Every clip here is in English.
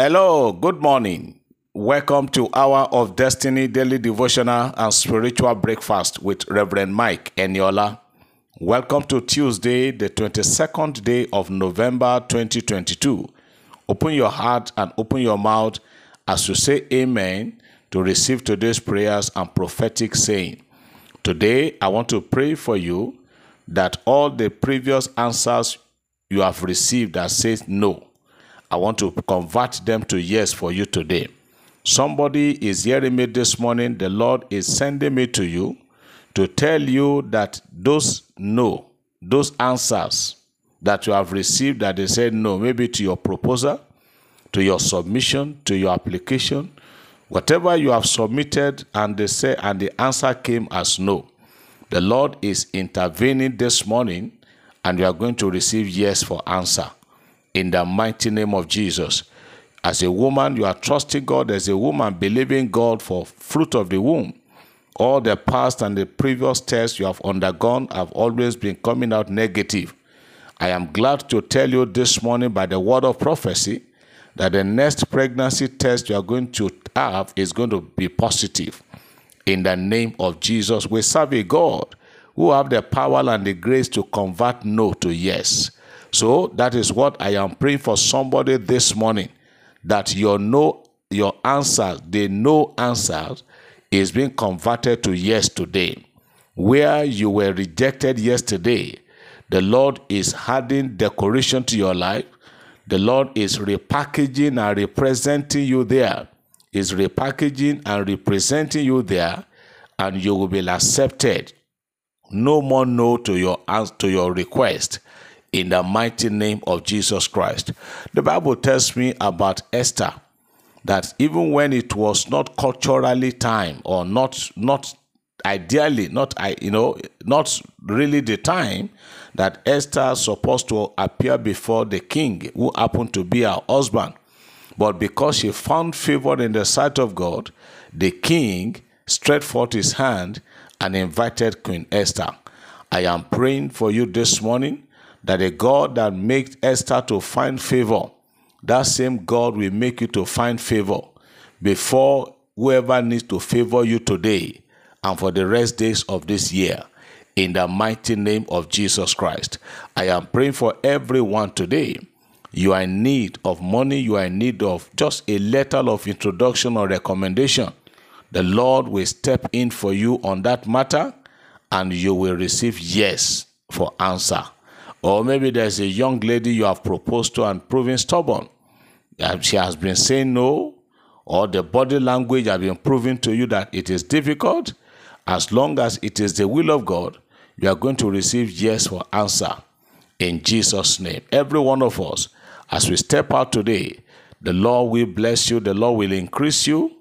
Hello, good morning. Welcome to Hour of Destiny Daily Devotional and Spiritual Breakfast with Reverend Mike Eniola. Welcome to Tuesday, the 22nd day of November 2022. Open your heart and open your mouth as you say Amen to receive today's prayers and prophetic saying. Today, I want to pray for you that all the previous answers you have received that says no, I want to convert them to yes for you today. Somebody is hearing me this morning. The Lord is sending me to you to tell you that those no, those answers that you have received that they said no, maybe to your proposal, to your submission, to your application, whatever you have submitted and they say and the answer came as no. The Lord is intervening this morning and you are going to receive yes for answer in the mighty name of Jesus. As a woman, you are trusting God. As a woman, believing God for fruit of the womb. All the past and the previous tests you have undergone have always been coming out negative. I am glad to tell you this morning by the word of prophecy that the next pregnancy test you are going to have is going to be positive. In the name of Jesus, we serve a God who have the power and the grace to convert no to yes. So that is what I am praying for somebody this morning that your no your answer, the no answers, is being converted to yes today. Where you were rejected yesterday, the Lord is adding decoration to your life. The Lord is repackaging and representing you there. Is repackaging and representing you there, and you will be accepted. No more no to your answer to your request in the mighty name of Jesus Christ. The Bible tells me about Esther that even when it was not culturally time or not not ideally not I you know not really the time that Esther supposed to appear before the king who happened to be her husband but because she found favor in the sight of God the king stretched forth his hand and invited Queen Esther I am praying for you this morning that the God that makes Esther to find favor, that same God will make you to find favor before whoever needs to favor you today and for the rest days of this year. In the mighty name of Jesus Christ, I am praying for everyone today. You are in need of money, you are in need of just a letter of introduction or recommendation. The Lord will step in for you on that matter and you will receive yes for answer. Or maybe there's a young lady you have proposed to and proving stubborn. Uh, she has been saying no, or the body language has been proving to you that it is difficult. As long as it is the will of God, you are going to receive yes for answer in Jesus' name. Every one of us, as we step out today, the Lord will bless you, the Lord will increase you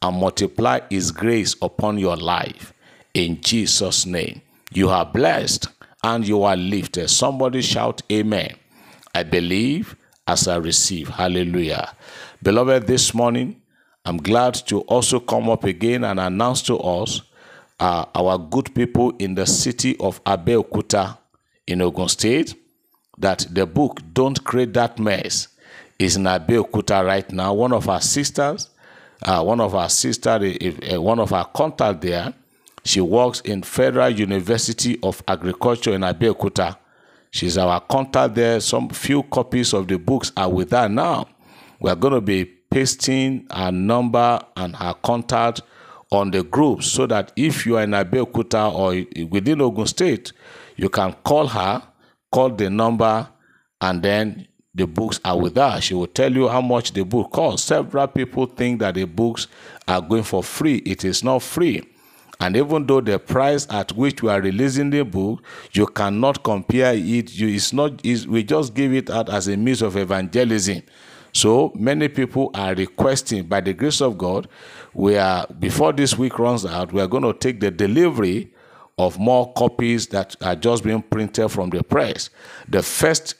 and multiply His grace upon your life in Jesus' name. You are blessed and you are lifted. Somebody shout, Amen. I believe as I receive. Hallelujah. Beloved, this morning, I'm glad to also come up again and announce to us uh, our good people in the city of Abeokuta in Ogun State that the book Don't Create That Mess is in Abeokuta right now. One of our sisters, uh, one of our sisters, uh, one of our contact there, she works in Federal University of Agriculture in Abeokuta. She's our contact there. Some few copies of the books are with her now. We're going to be pasting her number and her contact on the group so that if you are in Abeokuta or within Ogun State, you can call her, call the number, and then the books are with her. She will tell you how much the book costs. Several people think that the books are going for free. It is not free. And even though the price at which we are releasing the book, you cannot compare it. You, it's not. It's, we just give it out as a means of evangelism. So many people are requesting, by the grace of God, we are before this week runs out, we are going to take the delivery of more copies that are just being printed from the press. The first,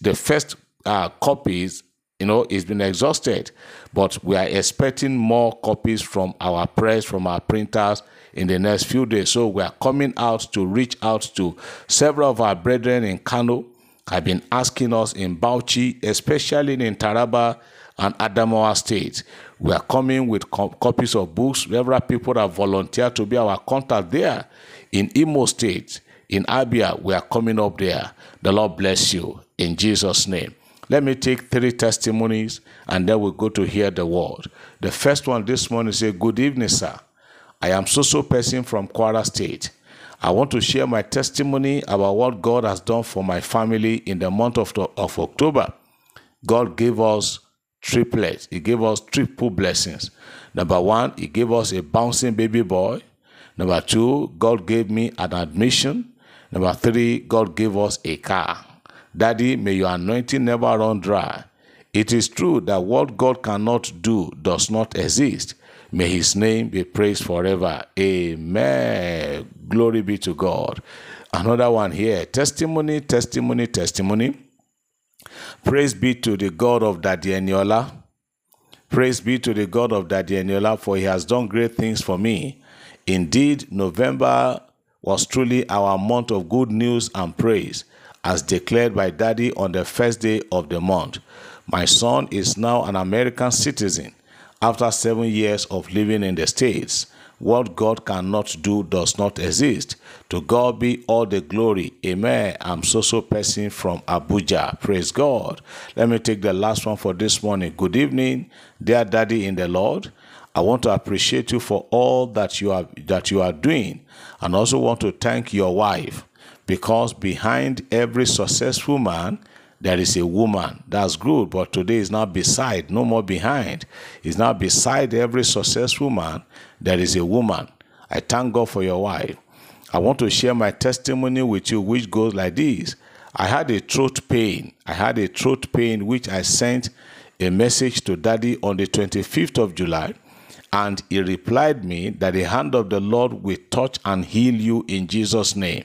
the first uh, copies you know, it's been exhausted. But we are expecting more copies from our press, from our printers in the next few days. So we are coming out to reach out to several of our brethren in Kano have been asking us in Bauchi, especially in Taraba and Adamawa State. We are coming with co- copies of books. Several people have volunteered to be our contact there. In Imo State, in Abia, we are coming up there. The Lord bless you in Jesus' name. Let me take three testimonies and then we'll go to hear the word. The first one this morning a good evening, sir. I am so so person from Kwara State. I want to share my testimony about what God has done for my family in the month of, of October. God gave us triplets, He gave us triple blessings. Number one, He gave us a bouncing baby boy. Number two, God gave me an admission. Number three, God gave us a car. Daddy, may your anointing never run dry. It is true that what God cannot do does not exist. May his name be praised forever. Amen. Glory be to God. Another one here testimony, testimony, testimony. Praise be to the God of Daddy Eniola. Praise be to the God of Daddy Eniola, for he has done great things for me. Indeed, November was truly our month of good news and praise, as declared by Daddy on the first day of the month. My son is now an American citizen after seven years of living in the States. What God cannot do does not exist. To God be all the glory. Amen. I'm so so person from Abuja. Praise God. Let me take the last one for this morning. Good evening, dear Daddy in the Lord. I want to appreciate you for all that you are that you are doing, and also want to thank your wife because behind every successful man there is a woman. That's good, but today is not beside, no more behind. It's not beside every successful man. There is a woman. I thank God for your wife. I want to share my testimony with you, which goes like this. I had a throat pain. I had a throat pain, which I sent a message to Daddy on the 25th of July, and he replied me that the hand of the Lord will touch and heal you in Jesus' name.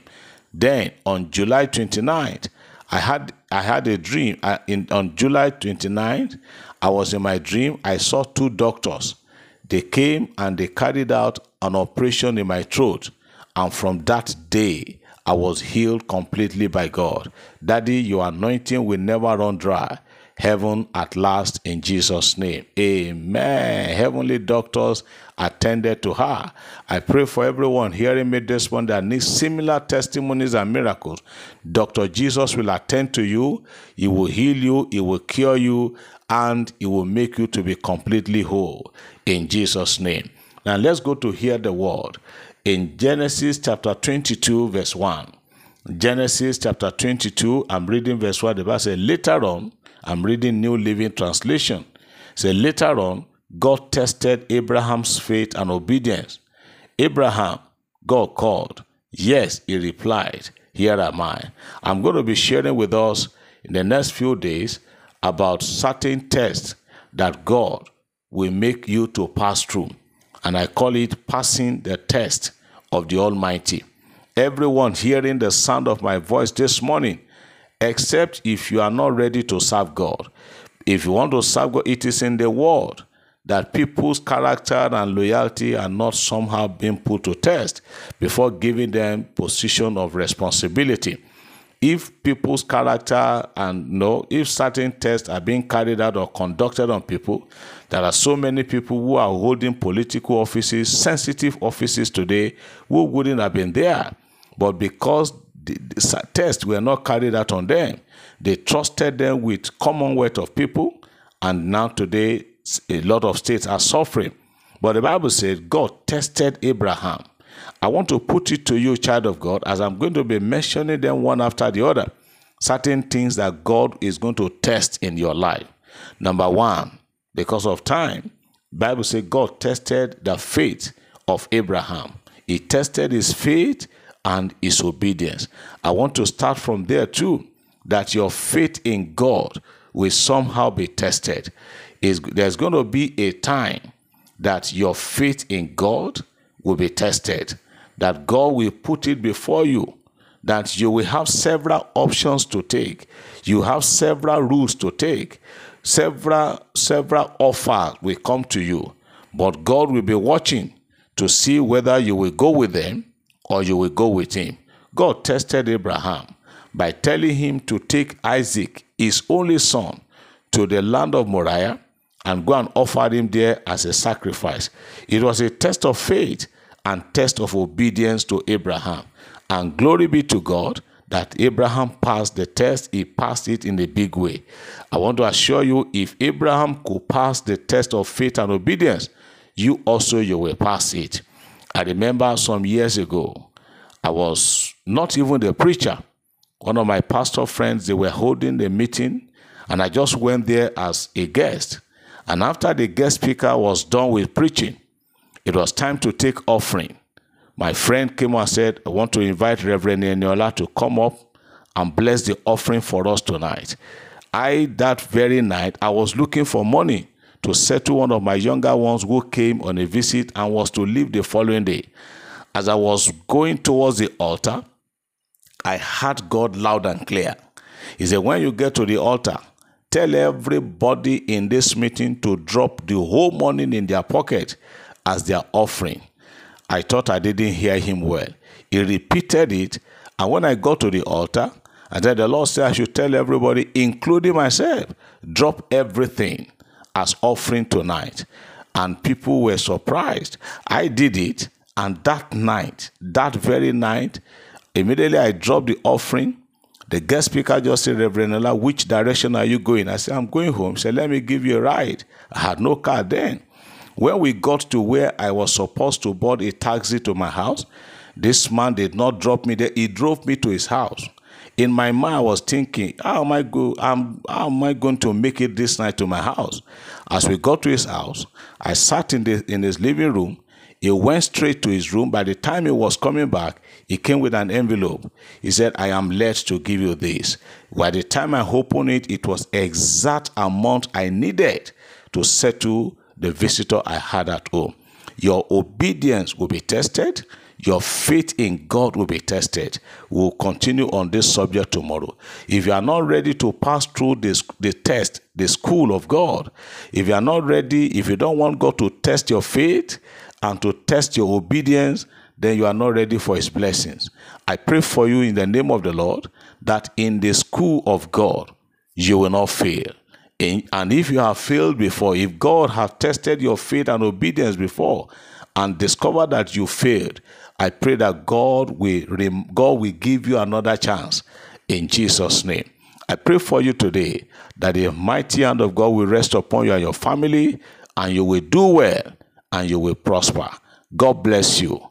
Then on July 29th, I had I had a dream. I, in, on July 29th, I was in my dream. I saw two doctors. They came and they carried out an operation in my throat. And from that day, I was healed completely by God. Daddy, your anointing will never run dry heaven at last in Jesus' name. Amen. Heavenly doctors attended to her. I pray for everyone hearing me this one that needs similar testimonies and miracles. Dr. Jesus will attend to you, He will heal you, He will cure you, and He will make you to be completely whole in Jesus' name. Now let's go to hear the word in Genesis chapter 22, verse 1. Genesis chapter 22, I'm reading verse 1. The verse says, Later on, I'm reading New Living Translation. Say later on, God tested Abraham's faith and obedience. Abraham, God called. Yes, he replied, Here am I. I'm going to be sharing with us in the next few days about certain tests that God will make you to pass through. And I call it passing the test of the Almighty. Everyone hearing the sound of my voice this morning, except if you are not ready to serve God. If you want to serve God, it is in the world that people's character and loyalty are not somehow being put to test before giving them position of responsibility. If people's character and you know, if certain tests are being carried out or conducted on people, there are so many people who are holding political offices, sensitive offices today, who wouldn't have been there. But because the, the tests were not carried out on them. They trusted them with commonwealth of people, and now today a lot of states are suffering. But the Bible says God tested Abraham. I want to put it to you, child of God, as I'm going to be mentioning them one after the other. Certain things that God is going to test in your life. Number one, because of time, Bible says God tested the faith of Abraham. He tested his faith and his obedience. I want to start from there too, that your faith in God will somehow be tested. Is there's going to be a time that your faith in God will be tested, that God will put it before you, that you will have several options to take, you have several routes to take, several several offers will come to you, but God will be watching to see whether you will go with them or you will go with him. God tested Abraham by telling him to take Isaac, his only son, to the land of Moriah and go and offer him there as a sacrifice. It was a test of faith and test of obedience to Abraham. And glory be to God that Abraham passed the test, he passed it in a big way. I want to assure you if Abraham could pass the test of faith and obedience, you also you will pass it. I remember some years ago, I was not even the preacher. One of my pastor friends, they were holding a meeting, and I just went there as a guest. And after the guest speaker was done with preaching, it was time to take offering. My friend came and said, I want to invite Reverend Eniola to come up and bless the offering for us tonight. I, that very night, I was looking for money to settle one of my younger ones who came on a visit and was to leave the following day. As I was going towards the altar, I heard God loud and clear. He said, When you get to the altar, tell everybody in this meeting to drop the whole money in their pocket as their offering. I thought I didn't hear him well. He repeated it, and when I got to the altar, I said, The Lord said I should tell everybody, including myself, drop everything as offering tonight. And people were surprised. I did it, and that night, that very night, immediately I dropped the offering. The guest speaker just said, Reverend Ella, which direction are you going? I said, I'm going home. He said, Let me give you a ride. I had no car then. When we got to where I was supposed to board a taxi to my house, this man did not drop me there. He drove me to his house. In my mind, I was thinking, how am I go? how am I going to make it this night to my house? As we got to his house, I sat in the in his living room. He went straight to his room. By the time he was coming back, he came with an envelope. He said, I am led to give you this. By the time I opened it, it was exact amount I needed to settle the visitor I had at home. Your obedience will be tested. Your faith in God will be tested. We'll continue on this subject tomorrow. If you are not ready to pass through this the test, the school of God, if you are not ready, if you don't want God to test your faith and to test your obedience, then you are not ready for his blessings. I pray for you in the name of the Lord that in the school of God you will not fail. And if you have failed before, if God has tested your faith and obedience before and discovered that you failed, I pray that God will, God will give you another chance in Jesus' name. I pray for you today that the mighty hand of God will rest upon you and your family, and you will do well and you will prosper. God bless you